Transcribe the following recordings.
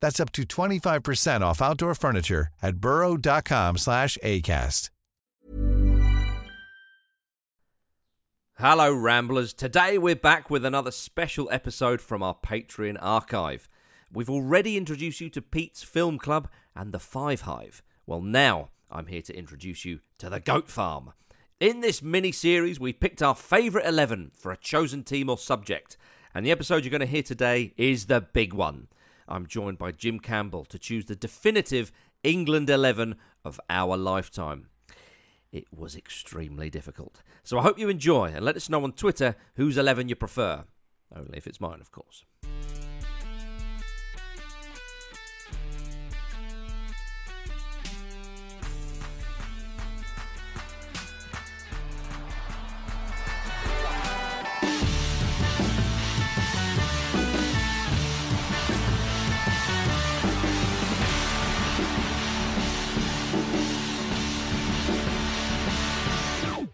That's up to 25% off outdoor furniture at burrow.com/acast. Hello, Ramblers. Today we're back with another special episode from our Patreon archive. We've already introduced you to Pete's Film Club and the Five Hive. Well, now I'm here to introduce you to the Goat Farm. In this mini series, we picked our favourite 11 for a chosen team or subject, and the episode you're going to hear today is the big one. I'm joined by Jim Campbell to choose the definitive England 11 of our lifetime. It was extremely difficult. So I hope you enjoy and let us know on Twitter whose 11 you prefer. Only if it's mine, of course.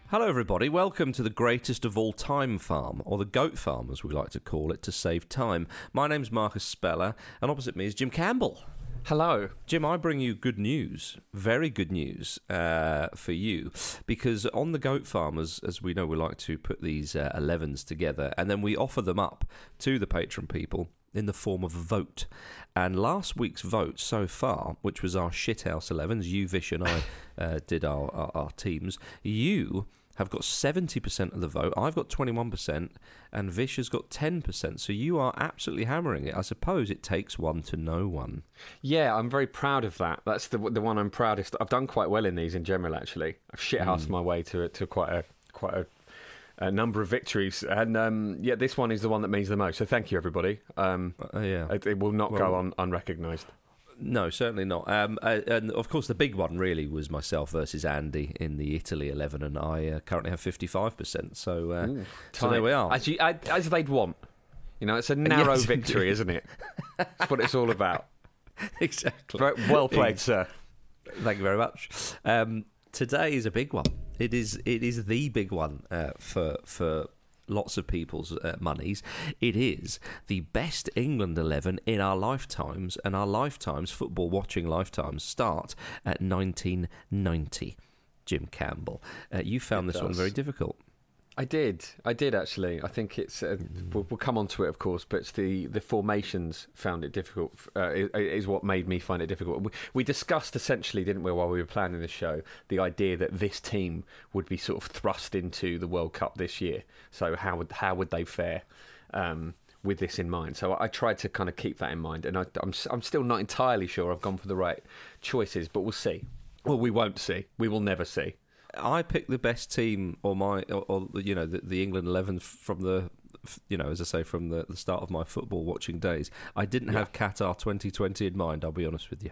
Hello, everybody. Welcome to the greatest of all time farm, or the goat farm, as we like to call it, to save time. My name's Marcus Speller, and opposite me is Jim Campbell. Hello. Jim, I bring you good news, very good news uh, for you, because on the goat farm, as, as we know, we like to put these uh, 11s together, and then we offer them up to the patron people in the form of a vote. And last week's vote so far, which was our shithouse 11s, you, Vish, and I uh, did our, our, our teams, you have got 70% of the vote. I've got 21%, and Vish has got 10%. So you are absolutely hammering it. I suppose it takes one to know one. Yeah, I'm very proud of that. That's the the one I'm proudest. I've done quite well in these in general, actually. I've shithoused my way to to quite a quite a, a number of victories, and um, yeah, this one is the one that means the most. So thank you, everybody. Um, Uh, yeah. it, it will not Well- go on unrecognised. No, certainly not. Um, uh, and of course, the big one really was myself versus Andy in the Italy 11, and I uh, currently have 55%. So, uh, so there we are. As, you, as they'd want. You know, it's a narrow Yes, victory, isn't it? That's what it's all about. exactly. Well played, sir. Thank you very much. Um, today is a big one. It is it is the big one uh, for for lots of people's uh, monies. It is the best England eleven in our lifetimes, and our lifetimes, football watching lifetimes, start at 1990. Jim Campbell, uh, you found It this one very difficult. I did. I did actually. I think it's. Uh, we'll, we'll come on to it, of course, but it's the the formations found it difficult. Uh, is, is what made me find it difficult. We, we discussed essentially, didn't we, while we were planning the show, the idea that this team would be sort of thrust into the World Cup this year. So how would how would they fare? Um, with this in mind, so I tried to kind of keep that in mind, and I, I'm I'm still not entirely sure I've gone for the right choices, but we'll see. Well, we won't see. We will never see. I picked the best team, or my, or, or you know, the, the England eleven from the, you know, as I say, from the, the start of my football watching days. I didn't have Qatar 2020 in mind. I'll be honest with you.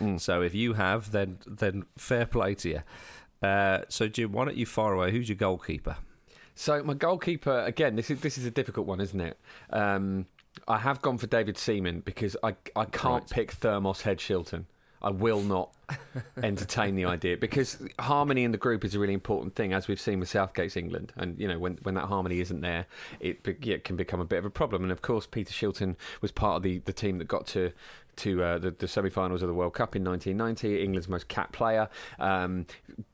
Mm. So if you have, then then fair play to you. Uh, so Jim, why don't you fire away? Who's your goalkeeper? So my goalkeeper again. This is this is a difficult one, isn't it? Um, I have gone for David Seaman because I I can't Right. pick Thermos Head Shilton. I will not entertain the idea because harmony in the group is a really important thing, as we've seen with Southgate's England. And you know, when when that harmony isn't there, it, it can become a bit of a problem. And of course, Peter Shilton was part of the, the team that got to to uh, the, the semi-finals of the World Cup in 1990. England's most capped player, um,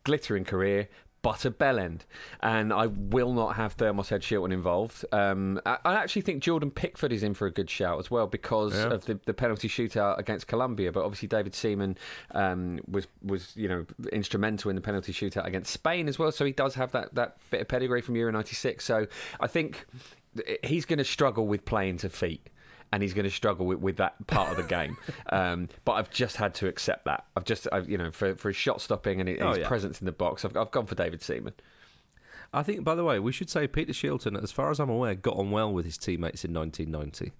glittering career. But a bell end, and I will not have Thermos Head Shilton involved. Um, I, I actually think Jordan Pickford is in for a good shout as well because Yeah. of the, the penalty shootout against Colombia. But obviously, David Seaman um, was was you know instrumental in the penalty shootout against Spain as well. So he does have that that bit of pedigree from Euro '96. So I think he's going to struggle with playing to feet. And he's going to struggle with, with that part of the game, um, but I've just had to accept that. I've just, I've, you know, for, for his shot stopping and his Oh, yeah. presence in the box, I've, I've gone for David Seaman. I think, by the way, we should say Peter Shilton, as far as I'm aware, got on well with his teammates in 1990.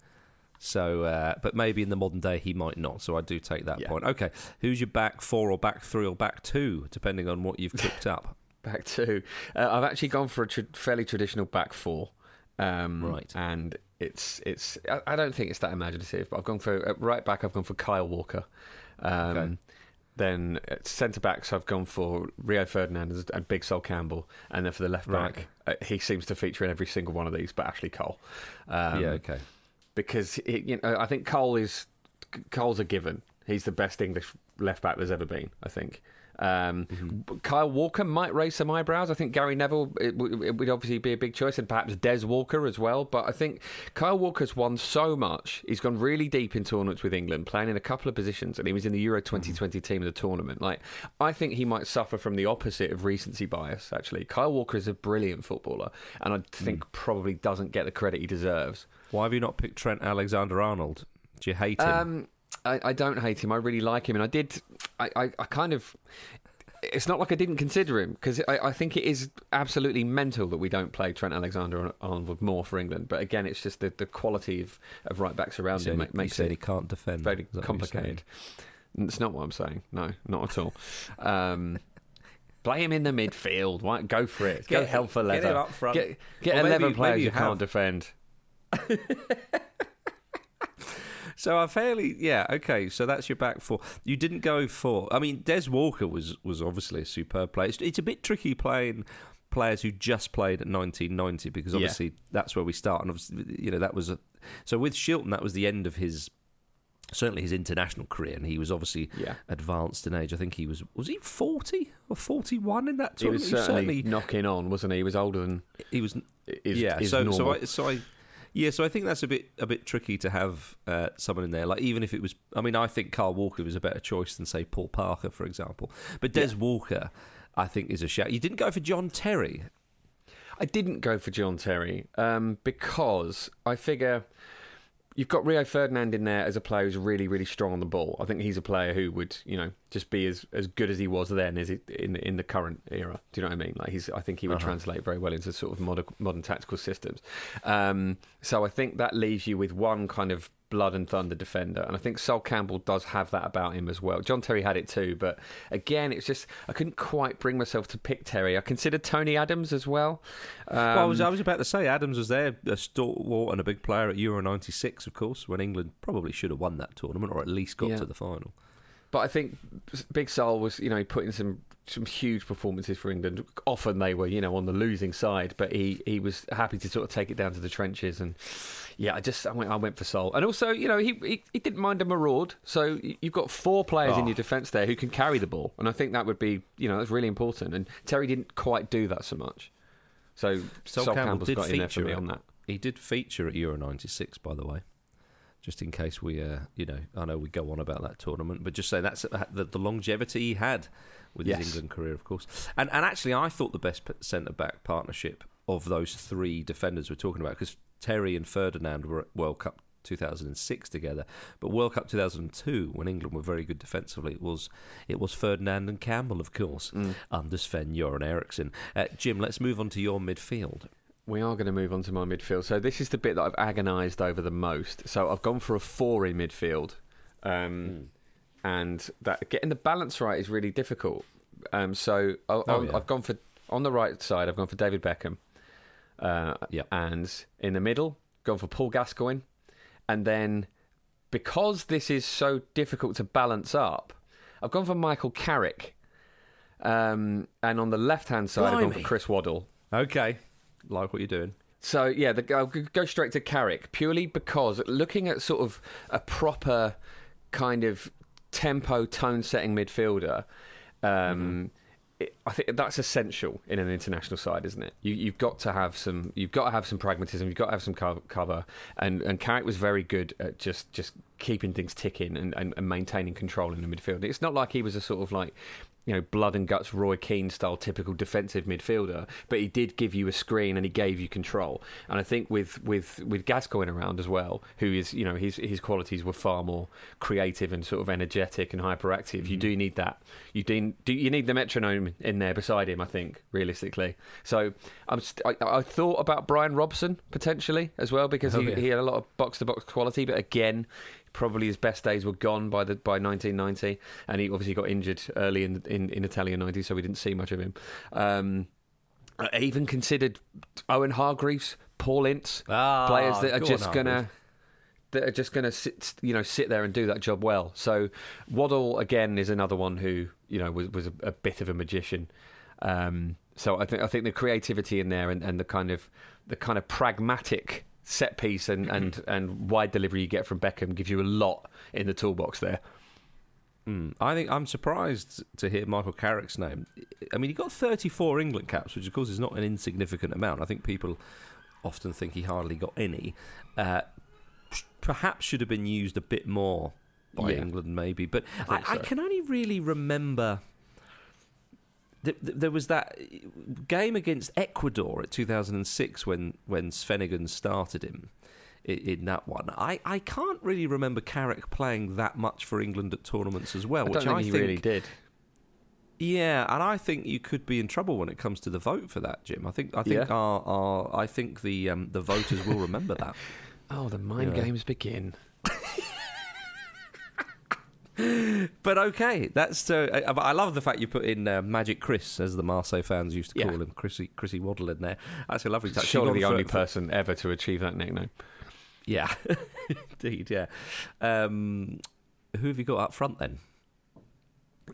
So, uh, but maybe in the modern day he might not. So I do take that Yeah. point. Okay, who's your back four or back three or back two, depending on what you've cooked up? Back two. Uh, I've actually gone for a tra- fairly traditional back four. Um, Right. And it's it's. I, I don't think it's that imaginative, but I've gone for uh, right back. I've gone for Kyle Walker. Um, Okay. Then at centre backs, I've gone for Rio Ferdinand and Big Sol Campbell, and then for the left back, uh, he seems to feature in every single one of these, but Ashley Cole. Um, yeah, okay. because it, you know I think Cole is Cole's a given. He's the best English left back there's ever been. I think. Um, Kyle Walker might raise some eyebrows. I think Gary Neville it, w- it would obviously be a big choice, and perhaps Des Walker as well. But I think Kyle Walker's won so much. He's gone really deep in tournaments with England, playing in a couple of positions, and he was in the Euro 2020 team of the tournament. Like I think he might suffer from the opposite of recency bias. Actually, Kyle Walker is a brilliant footballer, and I think probably doesn't get the credit he deserves. Why have you not picked Trent Alexander Arnold? Do you hate him? Um, I, I don't hate him. I really like him, and I did. I, I, I kind of. It's not like I didn't consider him because I, I think it is absolutely mental that we don't play Trent Alexander Arnold more for England. But again, it's just the, the quality of, of right backs around him he- ma- he makes said it he can't defend. very Is that what you're complicated. It's not what I'm saying. No, not at all. Um, play him in the midfield. Why, go for it. go Get- hell for get leather. him up front. Get, get maybe- 11 players who you can't have- defend. So I fairly, yeah, okay. So that's your back four. You didn't go for. I mean, Des Walker was was obviously a superb player. It's, it's a bit tricky playing players who just played at 1990 because Yeah. obviously that's where we start, and obviously, you know that was a, so with Shilton that was the end of his certainly his international career, and he was obviously Yeah. advanced in age. I think he was was he 40 or 41 in that tournament. He tournament. was certainly, knocking on, wasn't he? He was older than he was is, yeah. is so normal. so I, so I yeah. So I think that's a bit a bit tricky to have uh, someone in there. Like even if it was, I mean, I think Kyle Walker was a better choice than say Paul Parker, for example. But Des Walker, I think, is a shout. You didn't go for John Terry. I didn't go for John Terry um, because I figure you've got Rio Ferdinand in there as a player who's really, really strong on the ball. I think he's a player who would, you know, just be as, as good as he was then as he, in in the current era. Do you know what I mean? Like he's, I think he would translate very well into sort of modern, modern tactical systems. Um, so I think that leaves you with one kind of blood and thunder defender, and I think Sol Campbell does have that about him as well. John Terry had it too, but again, it's just I couldn't quite bring myself to pick Terry. I considered Tony Adams as well. Um, well, I was I was about to say Adams was there, a stalwart and a big player at Euro '96, of course, when England probably should have won that tournament or at least got Yeah. to the final. But I think Big Sol was, you know, he put in some some huge performances for England. Often they were, you know, on the losing side, but he, he was happy to sort of take it down to the trenches. And yeah, I just I went I went for Sol. And also, you know, he he, he didn't mind a maraud. So you've got four players in Oh. your ah. defence there who can carry the ball, and I think that would be, you know, that's really important. And Terry didn't quite do that so much. So Sol, Sol, Campbell Campbell's did got in there for feature me on that. He did feature at Euro '96, by the way. Just in case we, uh, you know, I know we go on about that tournament, but just say that's the, the longevity he had with Yes. his England career, of course. And and actually, I thought the best centre back partnership of those three defenders we're talking about, because Terry and Ferdinand were at World Cup 2006 together, but World Cup 2002, when England were very good defensively, it was it was Ferdinand and Campbell, of course, under Sven Göran Eriksson. Uh, Jim, let's move on to your midfield. We are going to move on to my midfield. So this is the bit that I've agonised over the most. So I've gone for a four in midfield, um, and that getting the balance right is really difficult. Um, so I, Oh, I, yeah. I've gone for on the right side. I've gone for David Beckham, uh, Yep. and in the middle, gone for Paul Gascoigne, and then because this is so difficult to balance up, I've gone for Michael Carrick. Um, and on the left hand side, I've gone for Chris Waddle. Okay, like what you're doing. So yeah, the, I'll go straight to Carrick purely because looking at sort of a proper kind of tempo tone setting midfielder. Um, it, I think that's essential in an international side, isn't it? You, you've got to have some. You've got to have some pragmatism. You've got to have some cover. cover. And and Carrick was very good at just just keeping things ticking and, and, and maintaining control in the midfield. It's not like he was a sort of like you know, blood and guts Roy Keane style typical defensive midfielder, but he did give you a screen and he gave you control. And I think with with with Gascoigne around as well, who is you know his his qualities were far more creative and sort of energetic and hyperactive. You mm-hmm. do need that. You do, do you need the metronome in there beside him? I think realistically. So I'm st- I, I thought about Brian Robson potentially as well because Oh, he, yeah. he had a lot of box to box quality, but again. Probably his best days were gone by the by 1990, and he obviously got injured early in in, in Italia 90, so we didn't see much of him. Um, I even considered Owen Hargreaves, Paul Ince, Ah, players that are just gonna Hargreaves. that are just gonna sit, you know, sit there and do that job well. So Waddle again is another one who you know was was a, a bit of a magician. Um, so I think I think the creativity in there and, and the kind of the kind of pragmatic set piece and, and, and wide delivery you get from Beckham gives you a lot in the toolbox there. Mm. I think I'm surprised to hear Michael Carrick's name. I mean, he got 34 England caps, which of course is not an insignificant amount. I think people often think he hardly got any. Uh, perhaps should have been used a bit more by Yeah. England, maybe. But I, I so. can only really remember. Th- th- There was that game against Ecuador at 2006 when when Sven-Göran started him i- in that one. I, I can't really remember Carrick playing that much for England at tournaments as well, I which think I he think really did. yeah, and I think you could be in trouble when it comes to the vote for that, Jim. I think I think Yeah. our, our I think the um, the voters will remember that. Oh, the mind Yeah. games begin. But okay, that's uh, I, I love the fact you put in uh, Magic Chris, as the Marseille fans used to Yeah. call him, Chrissy Chrissy Waddle in there. That's a lovely touch. Surely the only for- person ever to achieve that nickname. Yeah, indeed. Yeah. Um, who have you got up front then?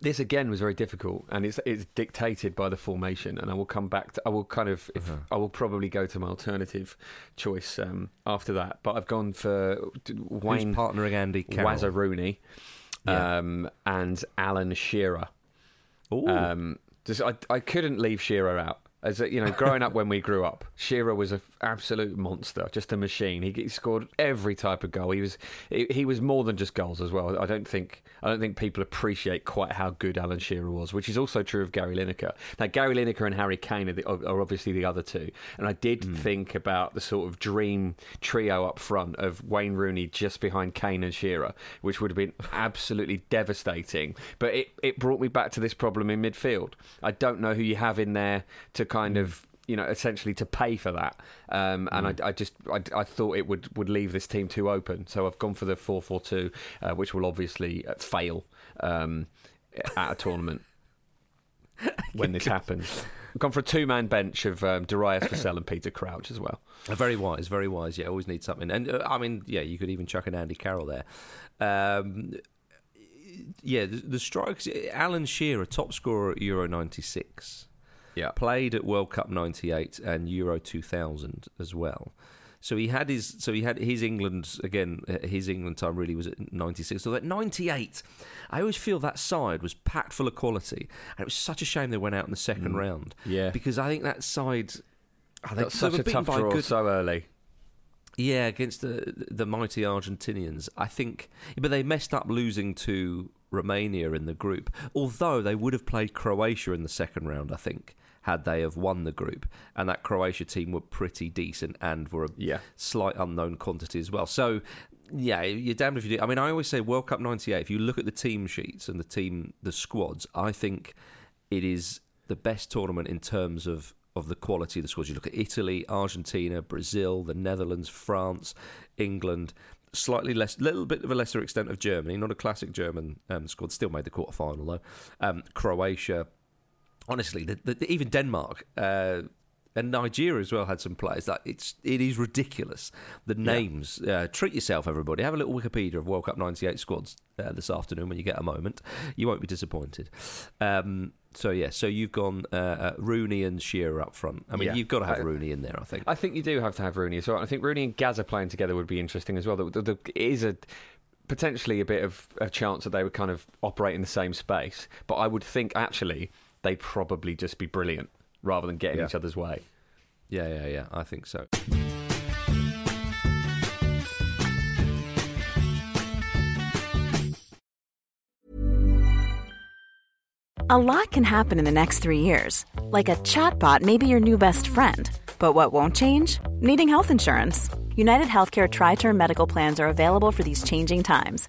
This again was very difficult, and it's it's dictated by the formation. And I will come back. To, I will kind of. If, I will probably go to my alternative choice um, after that. But I've gone for Wayne Who's partnering Andy Carroll? Wazza Rooney Yeah. um, and Alan Shearer. Ooh. Um, just, I, I couldn't leave Shearer out. As you know, growing up when we grew up, Shearer was an absolute monster, just a machine. He, he scored every type of goal. He was he, he was more than just goals as well. I don't think I don't think people appreciate quite how good Alan Shearer was, which is also true of Gary Lineker. Now, Gary Lineker and Harry Kane are, the, are obviously the other two, and I did hmm. think about the sort of dream trio up front of Wayne Rooney just behind Kane and Shearer, which would have been absolutely devastating. But it, it brought me back to this problem in midfield. I don't know who you have in there to kind of you know essentially to pay for that. Um, and I, I just I, I thought it would, would leave this team too open. So I've gone for the four four two, uh, which will obviously uh, fail um, at a tournament when this happens. I've gone for a two man bench of um, Darius Vassell and Peter Crouch as well. Very wise, very wise. Yeah, always need something. And uh, I mean, yeah, you could even chuck an Andy Carroll there. Um, yeah, the, the strikes. Alan Shearer, top scorer at Euro '96, Yeah. played at World Cup '98 and Euro 2000 as well. So he had his. So he had his England again. uh, His England time really was at '96. So that '98, I always feel that side was packed full of quality, and it was such a shame they went out in the second round. Yeah. because I think that side Oh, they- Got such a tough draw good- so early. Yeah, against the the mighty Argentinians. I think, but they messed up losing to Romania in the group. Although they would have played Croatia in the second round, I think, had they have won the group. And that Croatia team were pretty decent and were a Yeah. slight unknown quantity as well. So. Yeah, you're damned if you do. I mean, I always say World Cup '98. If you look at the team sheets and the team, the squads, I think it is the best tournament in terms of of the quality of the squads. You look at Italy, Argentina, Brazil, the Netherlands, France, England. Slightly less, little bit of a lesser extent of Germany. Not a classic German um, squad. Still made the quarter final though. Um, Croatia. Honestly, the, the, even Denmark. Uh, and Nigeria as well had some players that it's it is ridiculous. The names. Uh, treat yourself, everybody. Have a little Wikipedia of World Cup '98 squads uh, this afternoon when you get a moment. You won't be disappointed. Um, so yeah, so you've gone uh, uh, Rooney and Shearer up front. I mean, Yeah. you've got to have Rooney in there. I think. I think you do have to have Rooney as well. I think Rooney and Gazza playing together would be interesting as well. The, the, the, it is a potentially a bit of a chance that they would kind of operate in the same space. But I would think actually they'd probably just be brilliant rather than getting Yeah. each other's way. Yeah, yeah, yeah. I think so. A lot can happen in the next three years. Like a chatbot may be your new best friend. But what won't change? Needing health insurance. United Healthcare Tri Term Medical Plans are available for these changing times.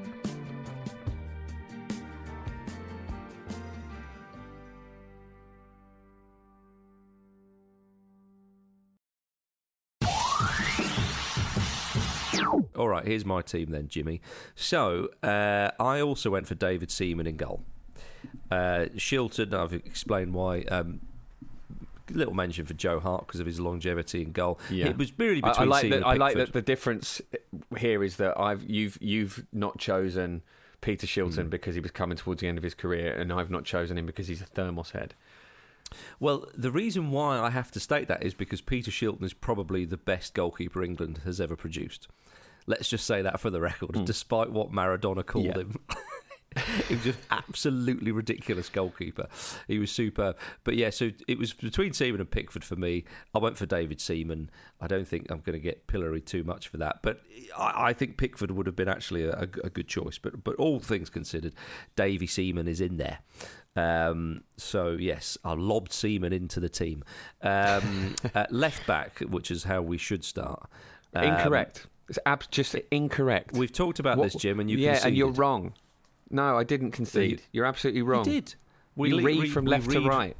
Right, here's my team then, Jimmy. So uh, I also went for David Seaman in goal. Uh, Shilton, I've explained why. Um, little mention for Joe Hart because of his longevity and goal. It was really I- between I, like Seaman that. I like that the difference here is that I've you've you've not chosen Peter. Shilton because he was coming towards the end of his career, and I've not chosen him because he's a thermos head. Well, the reason why I have to state that is because Peter Shilton is probably the best goalkeeper England has ever produced. Let's just say that for the record, despite what Maradona called Yeah. him. he was just absolutely ridiculous goalkeeper. He was superb. But yeah, so it was between Seaman and Pickford for me. I went for David Seaman. I don't think I'm going to get pilloried too much for that. But I, I think Pickford would have been actually a, a good choice. But but all things considered, Davy Seaman is in there. Um, so yes, I lobbed Seaman into the team. Um, uh, left back, which is how we should start. Um, incorrect. It's ab- just incorrect. We've talked about What- this, Jim, and you yeah, and you're wrong. No, I didn't concede. you- You're absolutely wrong. did. We you le- read we- from we left to right.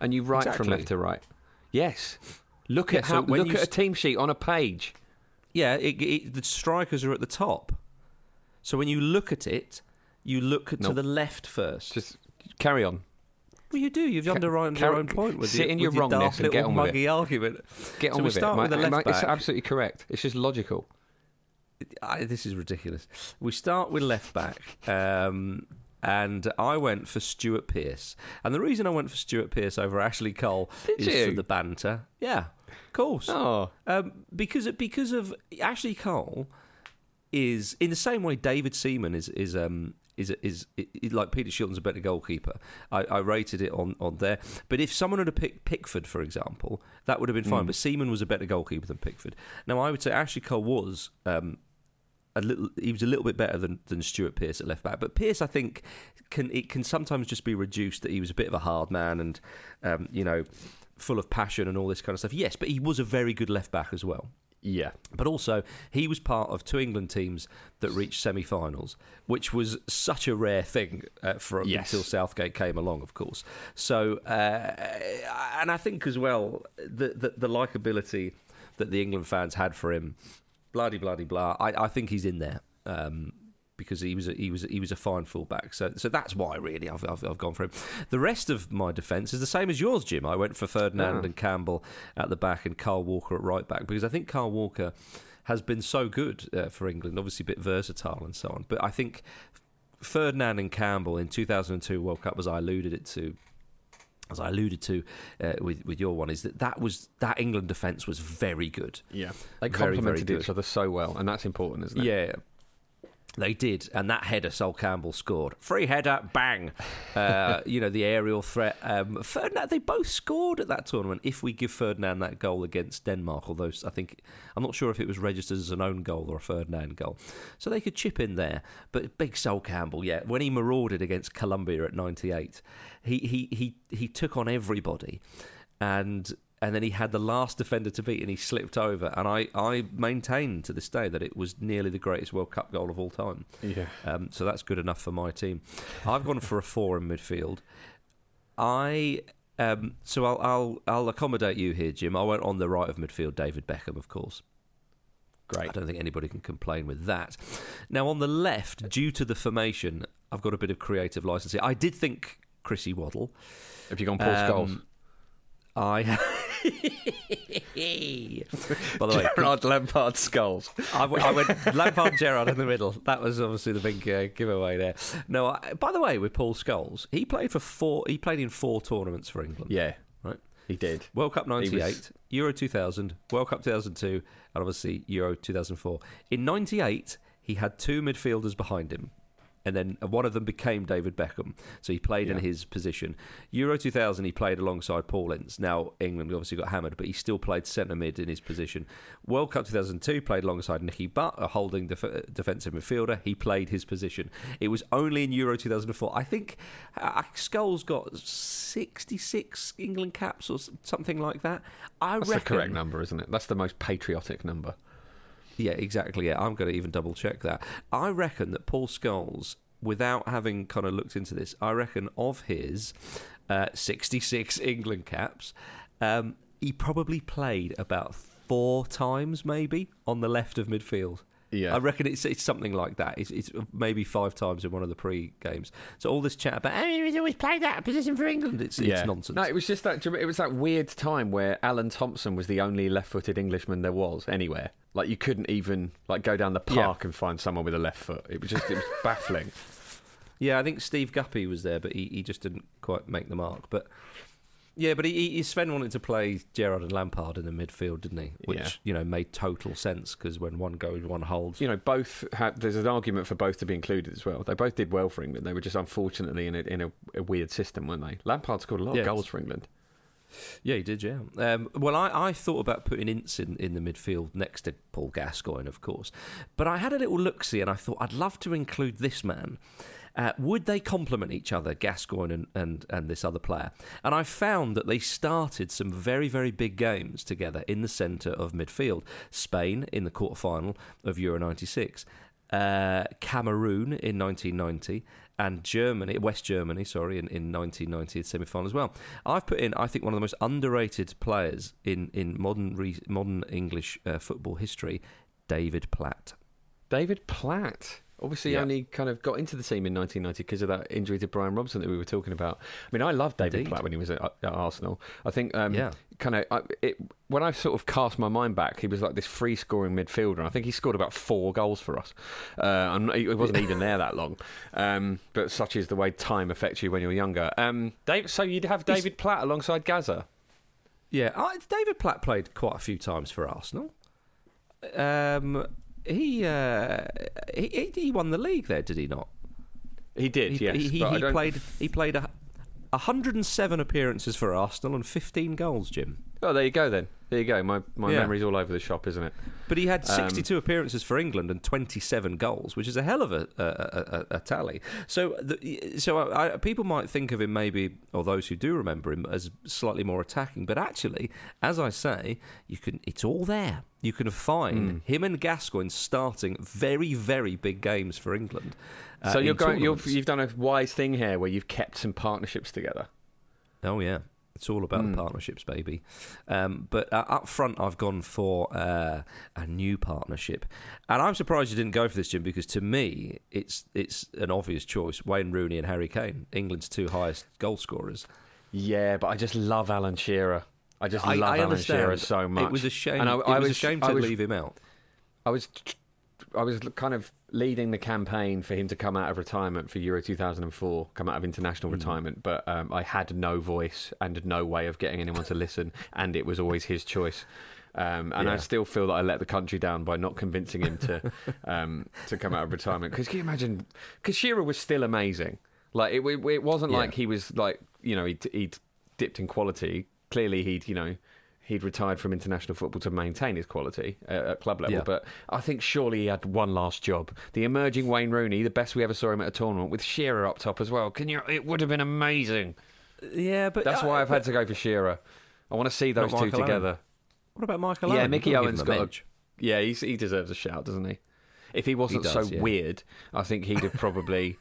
and you write from left to right. Yes. Look Yeah, at so how. when Look you at a team sheet on a page. Yeah, it, it, the strikers are at the top. So when you look at it, you look to the left first. Just carry on. well, you do. You've underlined carry- your own point with sit your, in your your wrongness dark and get on with it. muggy argument. Get on so we with start it. with the left ma- It's absolutely correct. It's just logical. I, this is ridiculous. We start with left back, um, and I went for Stuart Pearce. And the reason I went for Stuart Pearce over Ashley Cole Did is you? for the banter. Yeah, of course. Oh, Um, because because of Ashley Cole is in the same way David Seaman is is um is is, is, like Peter Shilton's a better goalkeeper. I, I rated it on, on there. But if someone had picked Pickford, for example, that would have been fine. But Seaman was a better goalkeeper than Pickford. Now I would say Ashley Cole was um, a little he was a little bit better than, than Stuart Pearce at left back. But Pearce, I think, can it can sometimes just be reduced that he was a bit of a hard man and um, you know full of passion and all this kind of stuff. Yes, but he was a very good left back as well. yeah. But also, he was part of two England teams that reached semi-finals, which was such a rare thing uh, for Yes. until Southgate came along, of course. So, uh, and I think as well the the, the likability that the England fans had for him, bloody bloody blah. I, I think he's in there. Um, because he was a, he was he was a fine fullback, so so that's why really I've, I've I've gone for him. The rest of my defence is the same as yours, Jim. I went for Ferdinand Ah. and Campbell at the back and Kyle Walker at right back because I think Kyle Walker has been so good uh, for England, obviously a bit versatile and so on. But I think Ferdinand and Campbell in 2002 World Cup, as I alluded it to, as I alluded to uh, with with your one, is that that was that England defence was very good. Yeah. They Very, very complemented each other so well, and that's important, isn't it? Yeah. They did, and that header Sol Campbell scored. Free header, bang! Uh, you know the aerial threat. Um, Ferdinand, they both scored at that tournament. If we give Ferdinand that goal against Denmark, although I think I'm not sure if it was registered as an own goal or a Ferdinand goal, so they could chip in there. But big Sol Campbell, yeah, when he marauded against Colombia at '98, he he he he took on everybody, and and then he had the last defender to beat and he slipped over. And I, I maintain to this day that it was nearly the greatest World Cup goal of all time. Yeah. Um, so that's good enough for my team. I've gone for a four in midfield. I um, so I'll, I'll I'll accommodate you here, Jim. I went on the right of midfield, David Beckham, of course. Great. I don't think anybody can complain with that. Now on the left, due to the formation, I've got a bit of creative license here. I did think Chrissy Waddle. Have you gone Paul Scholes? Um, I. By the way, Gerrard Lampard Scholes. I went, Lampard Gerrard in the middle. That was obviously the big uh, giveaway there. No, I, by the way, with Paul Scholes, he played for four. He played in four tournaments for England. Yeah, right. he did. World Cup He was- '98, Euro 2000, World Cup 2002, and obviously Euro 2004. In '98, he had two midfielders behind him. And then one of them became David Beckham, so he played in his position. Euro 2000, he played alongside Paul Ince. Now England obviously got hammered, but he still played centre mid in his position. World Cup 2002 played alongside Nicky Butt, a holding def- defensive midfielder. He played his position. It was only in Euro 2004. I think uh, Scholes got 66 England caps or something like that. I That's reckon, the correct number, isn't it? That's the most patriotic number. Yeah, exactly. Yeah, I'm going to even double check that. I reckon that Paul Scholes, without having kind of looked into this, I reckon of his uh, 66 England caps, um, he probably played about four times, maybe, on the left of midfield. Yeah. I reckon it's it's something like that. It's, it's maybe five times in one of the pre games. So all this chat about oh, he's always played that position for England. It's, it's nonsense. No, it was just that. do you remember- It was that weird time where Alan Thompson was the only left-footed Englishman there was anywhere. Like you couldn't even like go down the Yeah. park and find someone with a left foot. It was just it was baffling. Yeah, I think Steve Guppy was there, but he, he just didn't quite make the mark. But yeah, but he, he Sven wanted to play Gerrard and Lampard in the midfield, didn't he? Which Yeah. you know made total sense because when one goes, one holds. You know, both had. There's an argument for both to be included as well. They both did well for England. They were just unfortunately in a, in a, a weird system, weren't they? Lampard scored a lot Yeah. of goals for England. Yeah, he did. Yeah. Um, well, I, I thought about putting Ince in, in the midfield next to Paul Gascoigne, of course, but I had a little look see, and I thought I'd love to include this man. Uh, would they complement each other, Gascoigne and, and, and this other player? And I found that they started some very, very big games together in the centre of midfield. Spain in the quarter final of Euro 96. uh, Cameroon in 1990, and Germany, West Germany, sorry, in, in 1990 semi final as well. I've put in, I think, one of the most underrated players in in modern re- modern English uh, football history, David Platt. David Platt. Obviously, Yeah. only kind of got into the team in 1990 because of that injury to Brian Robson that we were talking about. I mean, I loved David Indeed. Platt when he was at, at Arsenal. I think, um, Yeah. kind of, I, it, when I sort of cast my mind back, he was like this free scoring midfielder. And I think he scored about four goals for us. Uh, not, he wasn't even there that long. Um, but such is the way time affects you when you're younger. Um, Dave, so you'd have He's- David Platt alongside Gazza. Yeah, I, David Platt played quite a few times for Arsenal. Um, he, uh, he he won the league there, did he not? He did, He, yes. he, he, he played he played a, 107 appearances for Arsenal and 15 goals, Jim. Oh, there you go then. There you go. My my Yeah. memory's all over the shop, isn't it? But he had Um, 62 appearances for England and 27 goals, which is a hell of a, a, a, a tally. So, the, so I, people might think of him maybe, or those who do remember him, as slightly more attacking. But actually, as I say, you can it's all there. You can find Hmm. him and Gascoigne starting very, very big games for England. uh, so you're going. You're, you've done a wise thing here, where you've kept some partnerships together. Oh yeah, it's all about Mm. the partnerships, baby. Um, but uh, up front, I've gone for uh, a new partnership, and I'm surprised you didn't go for this, Jim, because to me, it's it's an obvious choice: Wayne Rooney and Harry Kane, England's two highest goal scorers. Yeah, but I just love Alan Shearer. I just I, love I Alan. Shearer so much. It was a shame. And I, it I was, a shame to was, leave him out. I was, I was kind of leading the campaign for him to come out of retirement for Euro 2004, come out of international Hmm. retirement. But um, I had no voice and no way of getting anyone to listen, and it was always his choice. Um, and I still feel that I let the country down by not convincing him to um, to come out of retirement. Because can you imagine? Because Shearer was still amazing. Like it, it, it wasn't Yeah. like he was like you know he'd, he'd dipped in quality. Clearly, he'd you know he'd retired from international football to maintain his quality uh, at club level. Yeah. But I think surely he had one last job. The emerging Wayne Rooney, the best we ever saw him at a tournament, with Shearer up top as well. Can you? It would have been amazing. Yeah, but That's uh, why I've had to go for Shearer. I want to see those two Michael Owen. together. What about Michael Yeah, Owen? Mickey Owen's got a-. Yeah, he's, he deserves a shout, doesn't he? If he wasn't does, so yeah. weird, I think he'd have probably.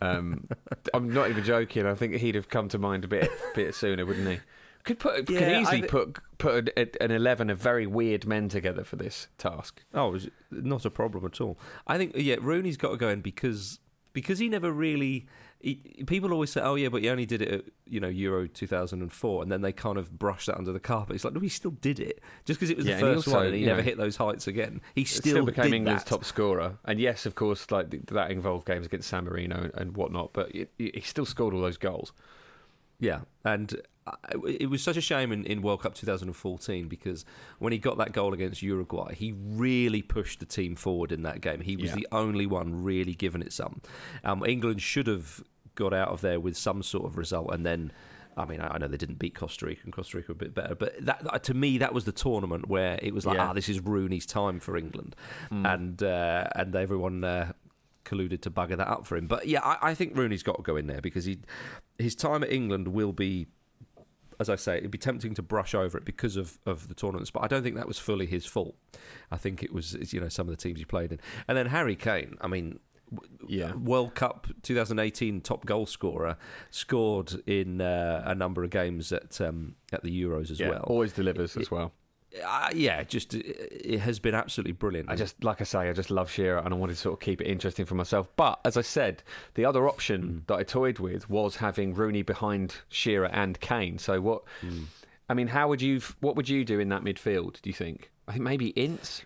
Um, I'm not even joking. I think he'd have come to mind a bit bit sooner, wouldn't he? Could put could Yeah, I easily thi- put put an, an eleven of very weird men together for this task. Oh, it was not a problem at all. I think yeah, Rooney's got to go in because because he never really. He, people always say, "Oh yeah, but he only did it at you know Euro 2004," and then they kind of brush that under the carpet. It's like no, he still did it just because it was Yeah, the first also, one, and he never know, hit those heights again. He still, still became England's that. top scorer, and yes, of course, like that involved games against San Marino and whatnot. But it, he still scored all those goals. Yeah, and uh, it was such a shame in, in World Cup 2014 because when he got that goal against Uruguay, he really pushed the team forward in that game. He was Yeah. the only one really giving it some. Um, England should have got out of there with some sort of result, and then. I mean, I know they didn't beat Costa Rica, and Costa Rica were a bit better, but that to me that was the tournament where it was like, Yeah. ah, this is Rooney's time for England, Mm. and uh, and everyone uh, colluded to bugger that up for him. But yeah, I, I think Rooney's got to go in there because he his time at England will be as I say, it'd be tempting to brush over it because of, of the tournaments, but I don't think that was fully his fault. I think it was, you know, some of the teams he played in. And then Harry Kane, I mean, Yeah. World Cup 2018 top goal scorer, scored in uh, a number of games at um, at the Euros as yeah, well. always delivers as well. Uh, yeah, just it, it has been absolutely brilliant. I just, like I say, I just love Shearer, and I wanted to sort of keep it interesting for myself. But as I said, the other option that I toyed with was having Rooney behind Shearer and Kane. So what? I mean, how would you? What would you do in that midfield? Do you think? I think maybe Ince.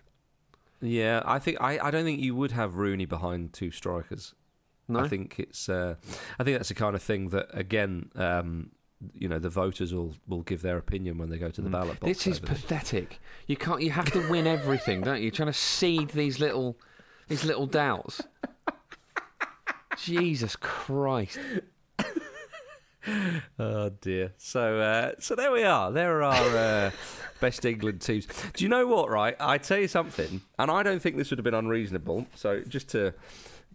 yeah, I think I, I don't think you would have Rooney behind two strikers. No, I think it's. Uh, I think that's the kind of thing that again, um, you know, the voters will will give their opinion when they go to the ballot box. Mm. this is over this. pathetic. You can't. You have to win everything, don't you? You're trying to seed these little, these little doubts. Jesus Christ! Oh dear. So uh, so there we are. There are our uh, best England teams. Do you know what? Right, I tell you something, and I don't think this would have been unreasonable. So just to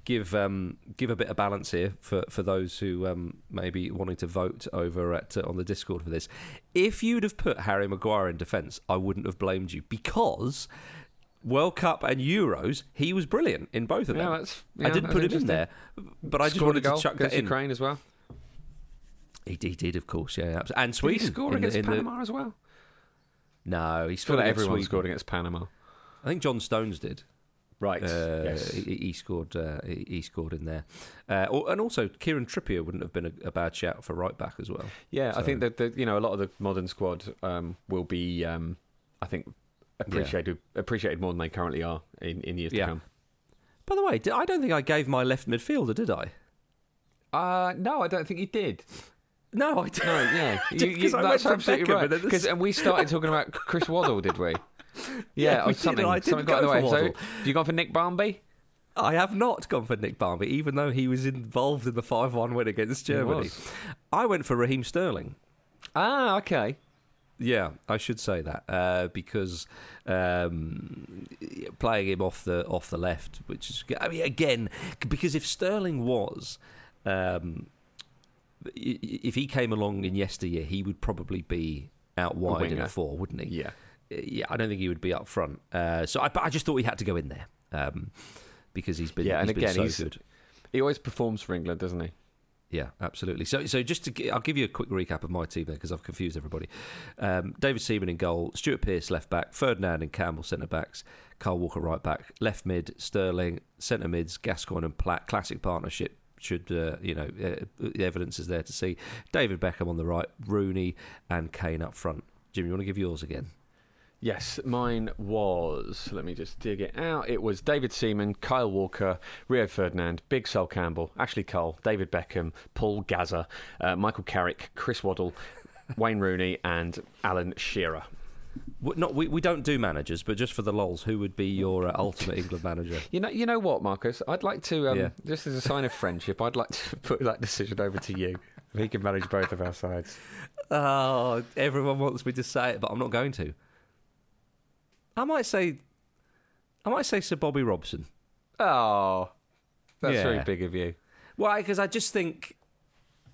give um, give a bit of balance here for, for those who um, maybe wanting to vote over at uh, on the Discord for this, if you'd have put Harry Maguire in defence, I wouldn't have blamed you because World Cup and Euros, he was brilliant in both of them. Yeah, that's- I didn't put him in there, but I just Scored wanted to chuck that in. Ukraine as well. He, he did, of course, yeah, and Did Sweden. he score in the- against in the- Panama as well? No, he I feel scored like everyone Sweden. scored against Panama. I think John Stones did. Right. Uh, yes. he, he scored. Uh, he, scored in there, uh, and also Kieran Trippier wouldn't have been a, a bad shout for right back as well. Yeah, I think that the, you know a lot of the modern squad um, will be, um, I think, appreciated appreciated more than they currently are in, in years Yeah. to come. By the way, I don't think I gave my left midfielder, did I? Uh, no, I don't think you did. No, I didn't. No, yeah, Just 'cause I went that's absolutely Beckham right. Because and we started talking about Chris Waddle, did we? Yeah, Yeah, or did, something. and I didn't something got go in the way. for So, have you gone for Nick Barmby? I have not gone for Nick Barmby, even though he was involved in the 5 1 win against Germany. I went for Raheem Sterling. Ah, okay. Yeah, I should say that uh, because um, playing him off the off the left, which is I mean again because if Sterling was. Um, if he came along in yesteryear, he would probably be out wide in a four, wouldn't he? Yeah. Yeah. I don't think he would be up front. Uh, so I, but I just thought he had to go in there um, because he's been Yeah, and he's been again, so he's- good. He always performs for England, doesn't he? Yeah, absolutely. So, so just to, gi- I'll give you a quick recap of my team there because I've confused everybody. Um, David Seaman in goal, Stuart Pearce left back, Ferdinand and Campbell centre backs, Kyle Walker right back, left mid Sterling, centre mids Gascoigne and Platt. Classic partnership. Should uh, you know uh, the evidence is there to see. David Beckham on the right, Rooney and Kane up front. Jim, you want to give yours again? Yes, mine was. Let me just dig it out. It was David Seaman, Kyle Walker, Rio Ferdinand, Big Sol Campbell, Ashley Cole, David Beckham, Paul Gazza, uh, Michael Carrick, Chris Waddle, Wayne Rooney, and Alan Shearer. W- Not we, we don't do managers, but just for the lols, who would be your uh, ultimate England manager? You know, you know what, Marcus? I'd like to, um, Yeah. just as a sign of friendship, I'd like to put that decision over to you. He can manage both of our sides. Oh, everyone wants me to say it, but I'm not going to. I might say, I might say Sir Bobby Robson. Oh, that's Yeah. very big of you. Why? Because I just think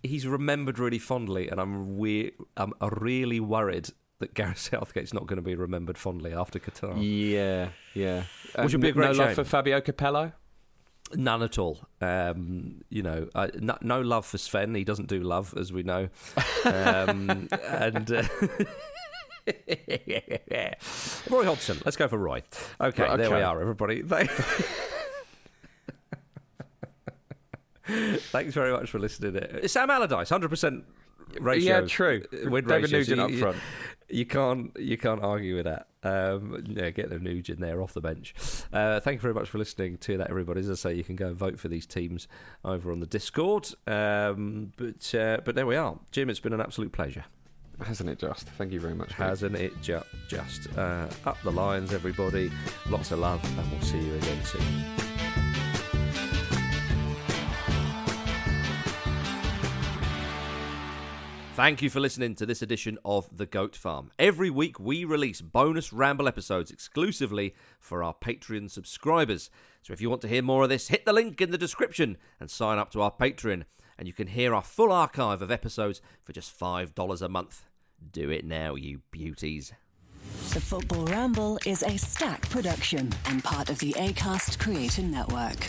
he's remembered really fondly, and I'm we- I'm really worried that Gareth Southgate's not going to be remembered fondly after Qatar. Yeah, yeah. Which would be a n- great no shame. love for Fabio Capello. None at all. Um, you know, I, no, no love for Sven. He doesn't do love, as we know. Um, and uh, Roy Hodgson. Let's go for Roy. Okay, Right, there we are, everybody. Thanks very much for listening. Uh, Sam Allardyce, hundred percent ratio. Yeah, true. uh, Win David ratio, so Nugent up you- front. You can't you can't argue with that. Um, yeah, get the Nugent there off the bench. Uh, thank you very much for listening to that, everybody. As I say, you can go and vote for these teams over on the Discord. Um, but uh, but there we are, Jim. It's been an absolute pleasure, Hasn't it just? Thank you very much. hasn't it? Ju- just uh, up the lines, everybody. Lots of love, and we'll see you again soon. Thank you for listening to this edition of The Goat Farm. Every week we release bonus ramble episodes exclusively for our Patreon subscribers. So if you want to hear more of this, hit the link in the description and sign up to our Patreon. And you can hear our full archive of episodes for just $5 a month. Do it now, you beauties. The Football Ramble is a Stak production and part of the ACAST Creator Network.